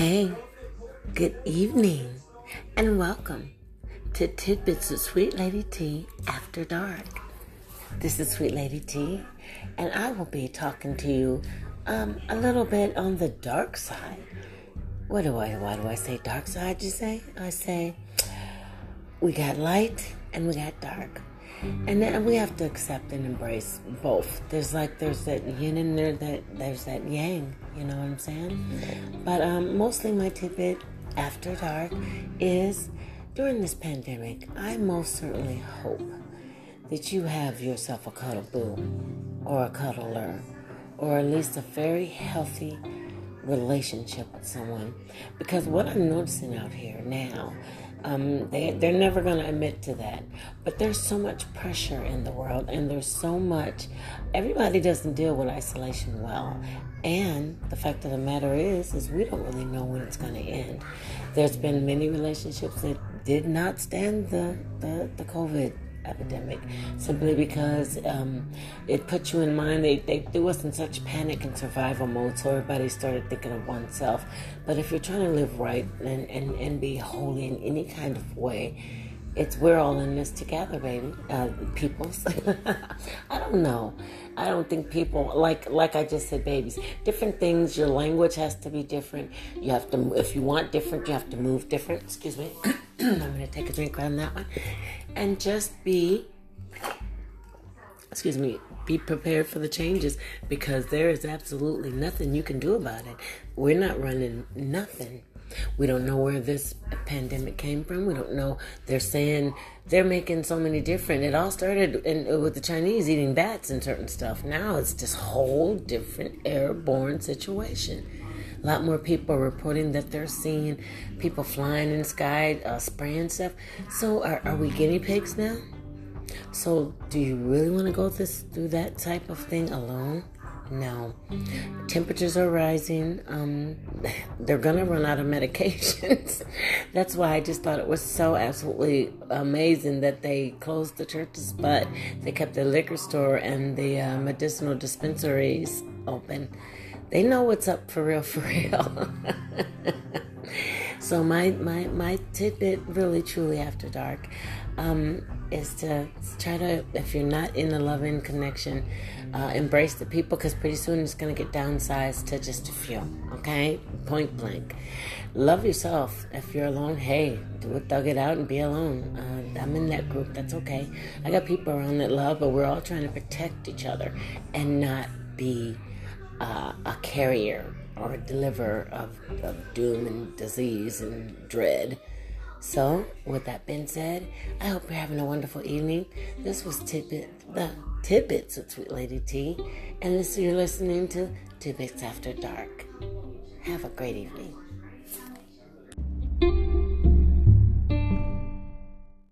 Hey, good evening, and welcome to Tidbits of Sweet Lady T After Dark. This is Sweet Lady T, and I will be talking to you um, a little bit on the dark side. What do I? Why do I say dark side? You say? I say we got light and we got dark. And then we have to accept and embrace both. There's like there's that yin and there that there's that yang. You know what I'm saying? But um, mostly my tidbit after dark is during this pandemic. I most certainly hope that you have yourself a cuddle boo or a cuddler or at least a very healthy relationship with someone. Because what I'm noticing out here now um, they, they're never going to admit to that. But there's so much pressure in the world, and there's so much. Everybody doesn't deal with isolation well. And the fact of the matter is, is we don't really know when it's going to end. There's been many relationships that did not stand the, the, the COVID epidemic simply because um, it put you in mind they, they there wasn't such panic and survival mode so everybody started thinking of oneself. But if you're trying to live right and, and, and be holy in any kind of way it's we're all in this together baby uh, i don't know. I don't think people like like i just said babies different things your language has to be different. You have to if you want different you have to move different. Excuse me i'm gonna take a drink on that one and just be excuse me be prepared for the changes because there is absolutely nothing you can do about it we're not running nothing we don't know where this pandemic came from. We don't know. They're saying they're making so many different. It all started in, with the Chinese eating bats and certain stuff. Now it's this whole different airborne situation. A lot more people are reporting that they're seeing people flying in the sky, uh, spraying stuff. So, are, are we guinea pigs now? So, do you really want to go this through that type of thing alone? No. Temperatures are rising. Um, they're gonna run out of medications. That's why I just thought it was so absolutely amazing that they closed the churches, but they kept the liquor store and the uh, medicinal dispensaries open they know what's up for real, for real. so my my my tidbit, really truly after dark, um, is to try to if you're not in a loving connection, uh, embrace the people because pretty soon it's gonna get downsized to just a few. Okay, point blank. Love yourself. If you're alone, hey, do it, thug it out, and be alone. Uh, I'm in that group. That's okay. I got people around that love, but we're all trying to protect each other and not be uh, a carrier or a deliverer of, of doom and disease and dread. So, with that being said, I hope you're having a wonderful evening. This was Tidbit, the Tidbits of Sweet Lady T, and this you're listening to Tidbits After Dark. Have a great evening.